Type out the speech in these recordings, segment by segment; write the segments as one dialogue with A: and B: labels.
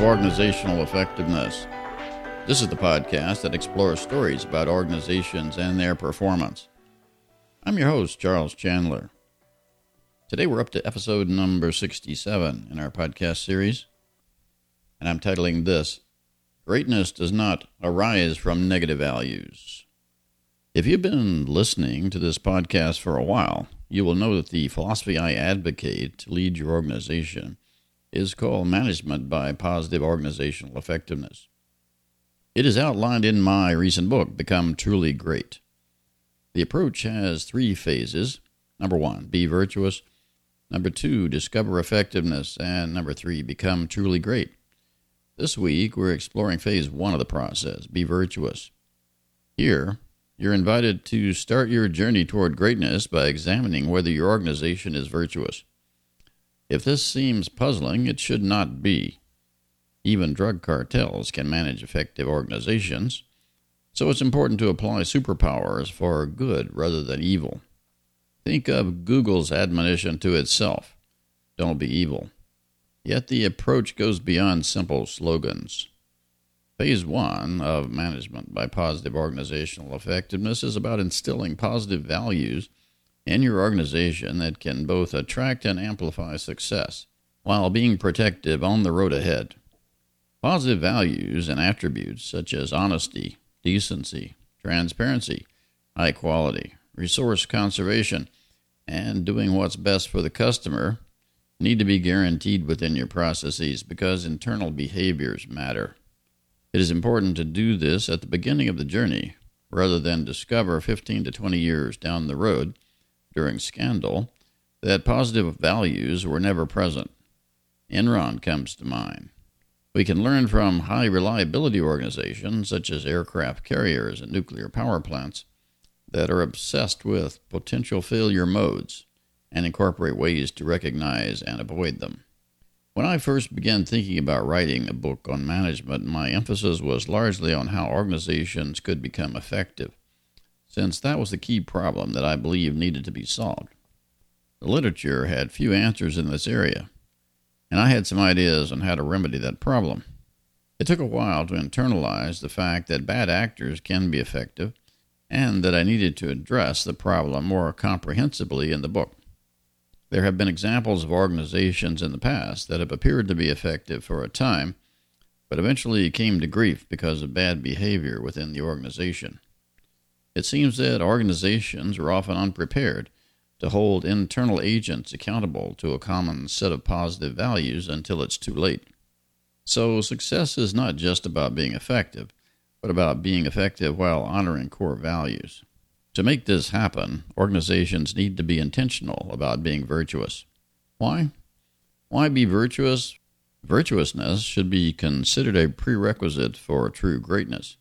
A: of Organizational Effectiveness. This is the podcast that explores stories about organizations and their performance. I'm your host, Charles Chandler. Today we're up to episode number 67 in our podcast series, and I'm titling this Greatness Does Not Arise from Negative Values. If you've been listening to this podcast for a while, you will know that the philosophy I advocate to lead your organization is called Management by Positive Organizational Effectiveness. It is outlined in my recent book, Become Truly Great. The approach has three phases. Number one, be virtuous. Number two, discover effectiveness. And number three, become truly great. This week, we're exploring phase one of the process, be virtuous. Here, you're invited to start your journey toward greatness by examining whether your organization is virtuous. If this seems puzzling, it should not be. Even drug cartels can manage effective organizations, so it's important to apply superpowers for good rather than evil. Think of Google's admonition to itself don't be evil. Yet the approach goes beyond simple slogans. Phase one of management by positive organizational effectiveness is about instilling positive values in your organization that can both attract and amplify success while being protective on the road ahead. Positive values and attributes such as honesty, decency, transparency, high quality, resource conservation, and doing what's best for the customer need to be guaranteed within your processes because internal behaviors matter. It is important to do this at the beginning of the journey rather than discover 15 to 20 years down the road during scandal that positive values were never present. Enron comes to mind. We can learn from high reliability organizations such as aircraft carriers and nuclear power plants that are obsessed with potential failure modes and incorporate ways to recognize and avoid them. When I first began thinking about writing a book on management, my emphasis was largely on how organizations could become effective since that was the key problem that I believe needed to be solved. The literature had few answers in this area, and I had some ideas on how to remedy that problem. It took a while to internalize the fact that bad actors can be effective and that I needed to address the problem more comprehensively in the book. There have been examples of organizations in the past that have appeared to be effective for a time, but eventually came to grief because of bad behavior within the organization. It seems that organizations are often unprepared to hold internal agents accountable to a common set of positive values until it's too late. So, success is not just about being effective, but about being effective while honoring core values. To make this happen, organizations need to be intentional about being virtuous. Why? Why be virtuous? Virtuousness should be considered a prerequisite for true greatness.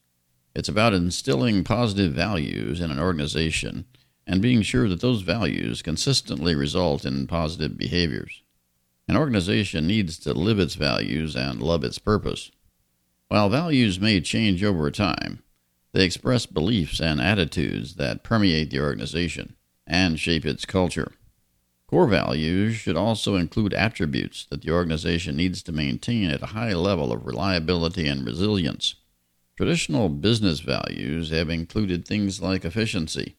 A: It's about instilling positive values in an organization and being sure that those values consistently result in positive behaviors. An organization needs to live its values and love its purpose. While values may change over time, they express beliefs and attitudes that permeate the organization and shape its culture. Core values should also include attributes that the organization needs to maintain at a high level of reliability and resilience. Traditional business values have included things like efficiency,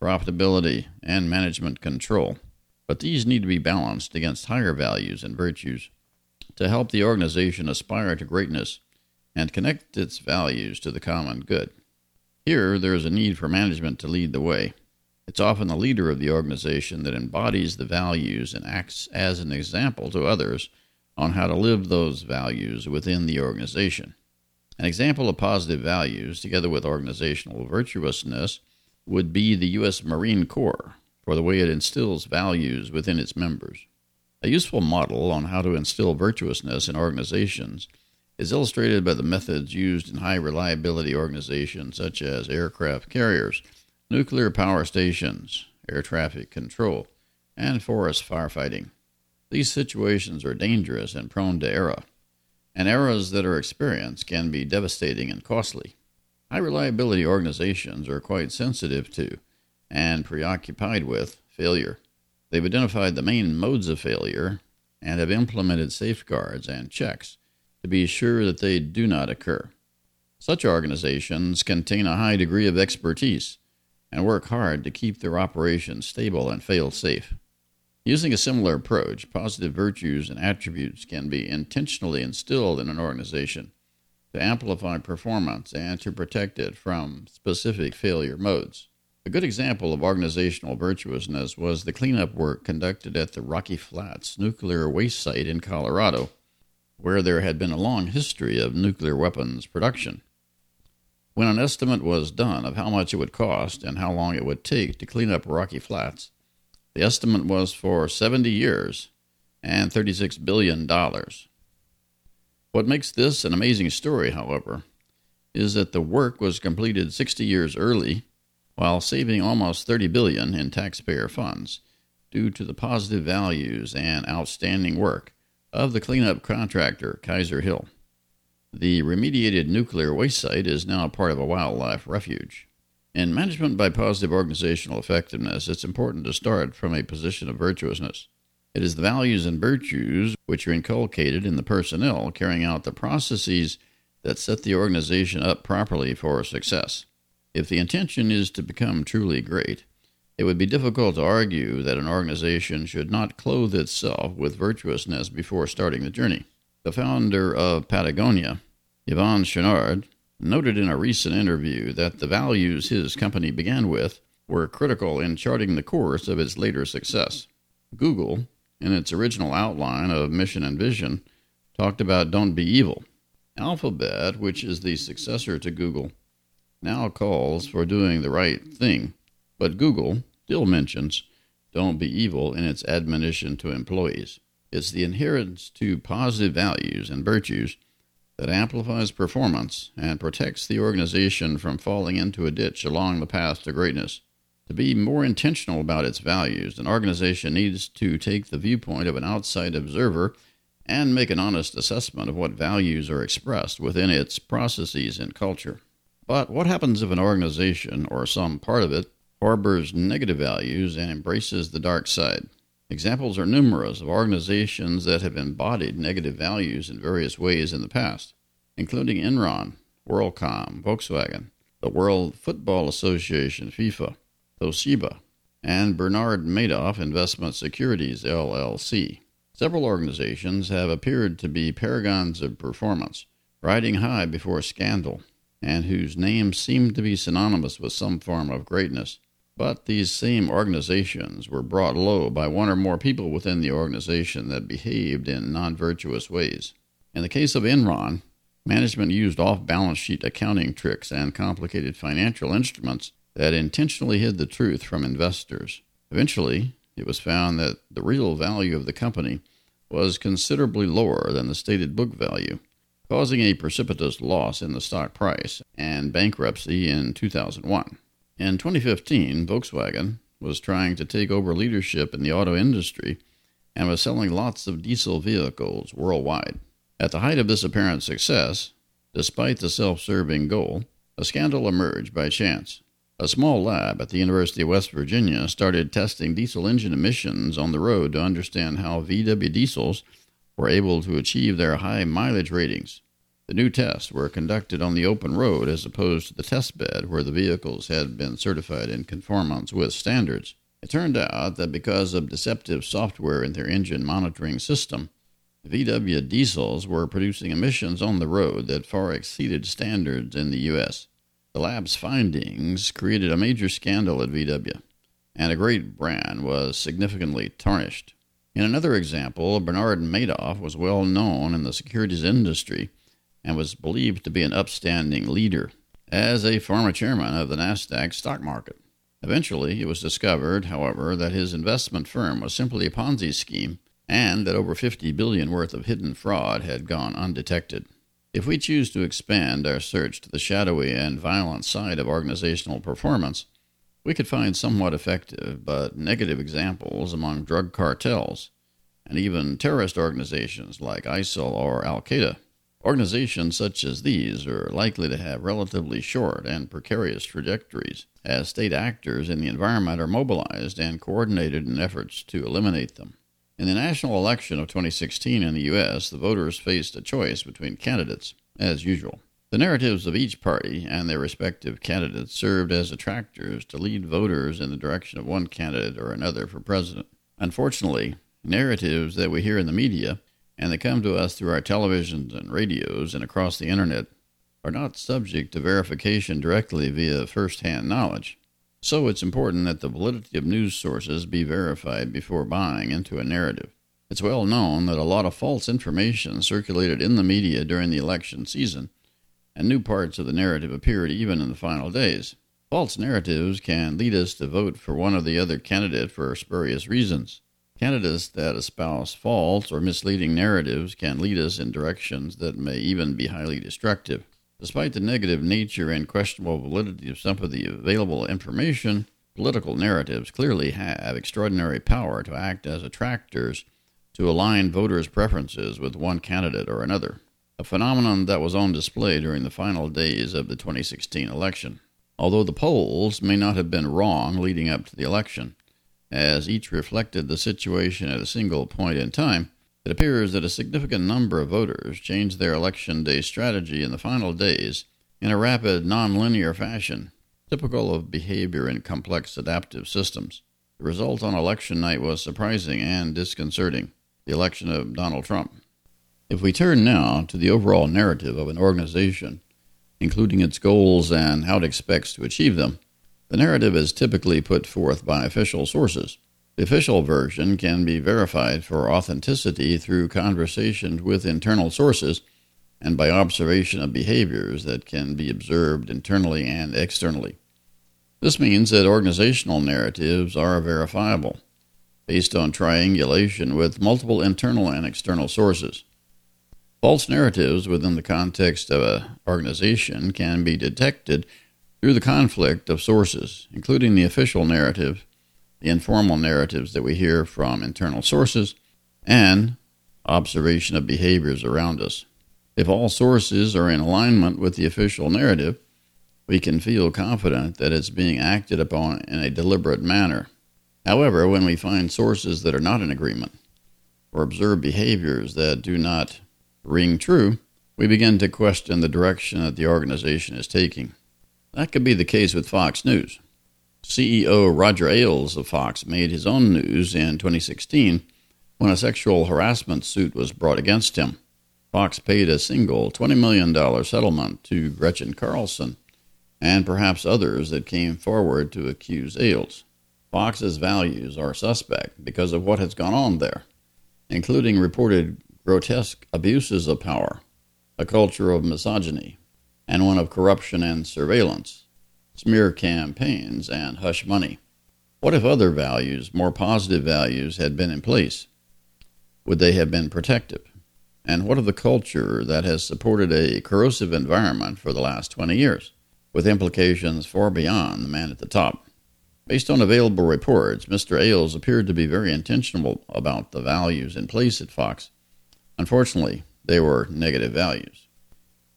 A: profitability, and management control, but these need to be balanced against higher values and virtues to help the organization aspire to greatness and connect its values to the common good. Here, there is a need for management to lead the way. It's often the leader of the organization that embodies the values and acts as an example to others on how to live those values within the organization. An example of positive values, together with organizational virtuousness, would be the U.S. Marine Corps for the way it instills values within its members. A useful model on how to instill virtuousness in organizations is illustrated by the methods used in high reliability organizations such as aircraft carriers, nuclear power stations, air traffic control, and forest firefighting. These situations are dangerous and prone to error and errors that are experienced can be devastating and costly. High reliability organizations are quite sensitive to and preoccupied with failure. They've identified the main modes of failure and have implemented safeguards and checks to be sure that they do not occur. Such organizations contain a high degree of expertise and work hard to keep their operations stable and fail safe. Using a similar approach, positive virtues and attributes can be intentionally instilled in an organization to amplify performance and to protect it from specific failure modes. A good example of organizational virtuousness was the cleanup work conducted at the Rocky Flats nuclear waste site in Colorado, where there had been a long history of nuclear weapons production. When an estimate was done of how much it would cost and how long it would take to clean up Rocky Flats, the estimate was for 70 years and $36 billion. What makes this an amazing story, however, is that the work was completed 60 years early while saving almost 30 billion in taxpayer funds due to the positive values and outstanding work of the cleanup contractor Kaiser Hill. The remediated nuclear waste site is now part of a wildlife refuge. In management by positive organizational effectiveness, it's important to start from a position of virtuousness. It is the values and virtues which are inculcated in the personnel carrying out the processes that set the organization up properly for success. If the intention is to become truly great, it would be difficult to argue that an organization should not clothe itself with virtuousness before starting the journey. The founder of Patagonia, Yvon Chouinard, noted in a recent interview that the values his company began with were critical in charting the course of its later success. Google, in its original outline of mission and vision, talked about don't be evil. Alphabet, which is the successor to Google, now calls for doing the right thing, but Google still mentions don't be evil in its admonition to employees. It's the adherence to positive values and virtues that amplifies performance and protects the organization from falling into a ditch along the path to greatness. To be more intentional about its values, an organization needs to take the viewpoint of an outside observer and make an honest assessment of what values are expressed within its processes and culture. But what happens if an organization, or some part of it, harbors negative values and embraces the dark side? Examples are numerous of organizations that have embodied negative values in various ways in the past, including Enron, WorldCom, Volkswagen, the World Football Association, FIFA, Toshiba, and Bernard Madoff Investment Securities, LLC. Several organizations have appeared to be paragons of performance, riding high before scandal, and whose names seem to be synonymous with some form of greatness. But these same organizations were brought low by one or more people within the organization that behaved in non virtuous ways. In the case of Enron, management used off balance sheet accounting tricks and complicated financial instruments that intentionally hid the truth from investors. Eventually, it was found that the real value of the company was considerably lower than the stated book value, causing a precipitous loss in the stock price and bankruptcy in 2001. In 2015, Volkswagen was trying to take over leadership in the auto industry and was selling lots of diesel vehicles worldwide. At the height of this apparent success, despite the self serving goal, a scandal emerged by chance. A small lab at the University of West Virginia started testing diesel engine emissions on the road to understand how VW diesels were able to achieve their high mileage ratings. The new tests were conducted on the open road as opposed to the test bed where the vehicles had been certified in conformance with standards. It turned out that because of deceptive software in their engine monitoring system, VW diesels were producing emissions on the road that far exceeded standards in the U.S. The lab's findings created a major scandal at VW, and a great brand was significantly tarnished. In another example, Bernard Madoff was well known in the securities industry and was believed to be an upstanding leader as a former chairman of the NASDAQ stock market. Eventually, it was discovered, however, that his investment firm was simply a Ponzi scheme and that over 50 billion worth of hidden fraud had gone undetected. If we choose to expand our search to the shadowy and violent side of organizational performance, we could find somewhat effective but negative examples among drug cartels and even terrorist organizations like ISIL or Al Qaeda. Organizations such as these are likely to have relatively short and precarious trajectories, as state actors in the environment are mobilized and coordinated in efforts to eliminate them. In the national election of 2016 in the U.S., the voters faced a choice between candidates, as usual. The narratives of each party and their respective candidates served as attractors to lead voters in the direction of one candidate or another for president. Unfortunately, narratives that we hear in the media and that come to us through our televisions and radios and across the internet are not subject to verification directly via first hand knowledge. So it's important that the validity of news sources be verified before buying into a narrative. It's well known that a lot of false information circulated in the media during the election season, and new parts of the narrative appeared even in the final days. False narratives can lead us to vote for one or the other candidate for spurious reasons. Candidates that espouse false or misleading narratives can lead us in directions that may even be highly destructive. Despite the negative nature and questionable validity of some of the available information, political narratives clearly have extraordinary power to act as attractors to align voters' preferences with one candidate or another, a phenomenon that was on display during the final days of the 2016 election. Although the polls may not have been wrong leading up to the election, as each reflected the situation at a single point in time, it appears that a significant number of voters changed their election day strategy in the final days in a rapid, nonlinear fashion, typical of behavior in complex adaptive systems. The result on election night was surprising and disconcerting the election of Donald Trump. If we turn now to the overall narrative of an organization, including its goals and how it expects to achieve them, the narrative is typically put forth by official sources. The official version can be verified for authenticity through conversations with internal sources and by observation of behaviors that can be observed internally and externally. This means that organizational narratives are verifiable based on triangulation with multiple internal and external sources. False narratives within the context of an organization can be detected through the conflict of sources, including the official narrative the informal narratives that we hear from internal sources, and observation of behaviors around us. If all sources are in alignment with the official narrative, we can feel confident that it's being acted upon in a deliberate manner. However, when we find sources that are not in agreement, or observe behaviors that do not ring true, we begin to question the direction that the organization is taking. That could be the case with Fox News. CEO Roger Ailes of Fox made his own news in 2016 when a sexual harassment suit was brought against him. Fox paid a single $20 million settlement to Gretchen Carlson and perhaps others that came forward to accuse Ailes. Fox's values are suspect because of what has gone on there, including reported grotesque abuses of power, a culture of misogyny, and one of corruption and surveillance smear campaigns, and hush money. What if other values, more positive values, had been in place? Would they have been protective? And what of the culture that has supported a corrosive environment for the last 20 years, with implications far beyond the man at the top? Based on available reports, Mr. Ailes appeared to be very intentional about the values in place at Fox. Unfortunately, they were negative values.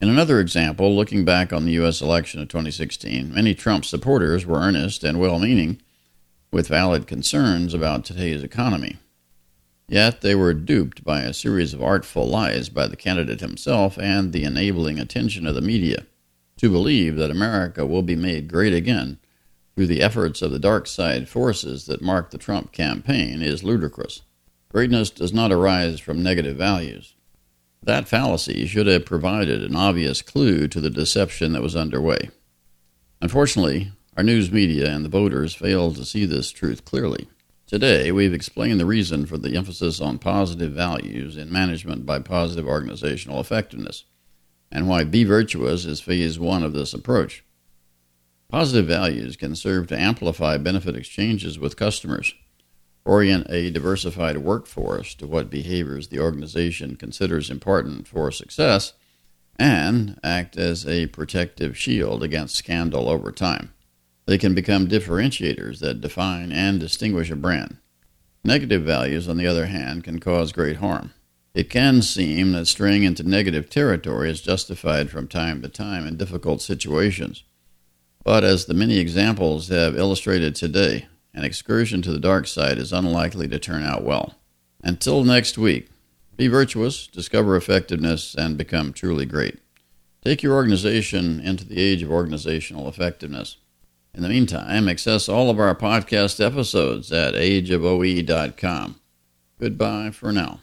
A: In another example, looking back on the U.S. election of 2016, many Trump supporters were earnest and well meaning, with valid concerns about today's economy. Yet they were duped by a series of artful lies by the candidate himself and the enabling attention of the media to believe that America will be made great again through the efforts of the dark side forces that mark the Trump campaign is ludicrous. Greatness does not arise from negative values. That fallacy should have provided an obvious clue to the deception that was underway. Unfortunately, our news media and the voters failed to see this truth clearly. Today, we've explained the reason for the emphasis on positive values in management by positive organizational effectiveness, and why Be Virtuous is phase one of this approach. Positive values can serve to amplify benefit exchanges with customers orient a diversified workforce to what behaviors the organization considers important for success, and act as a protective shield against scandal over time. They can become differentiators that define and distinguish a brand. Negative values, on the other hand, can cause great harm. It can seem that straying into negative territory is justified from time to time in difficult situations. But as the many examples have illustrated today, an excursion to the dark side is unlikely to turn out well. Until next week, be virtuous, discover effectiveness, and become truly great. Take your organization into the age of organizational effectiveness. In the meantime, access all of our podcast episodes at ageofoe.com. Goodbye for now.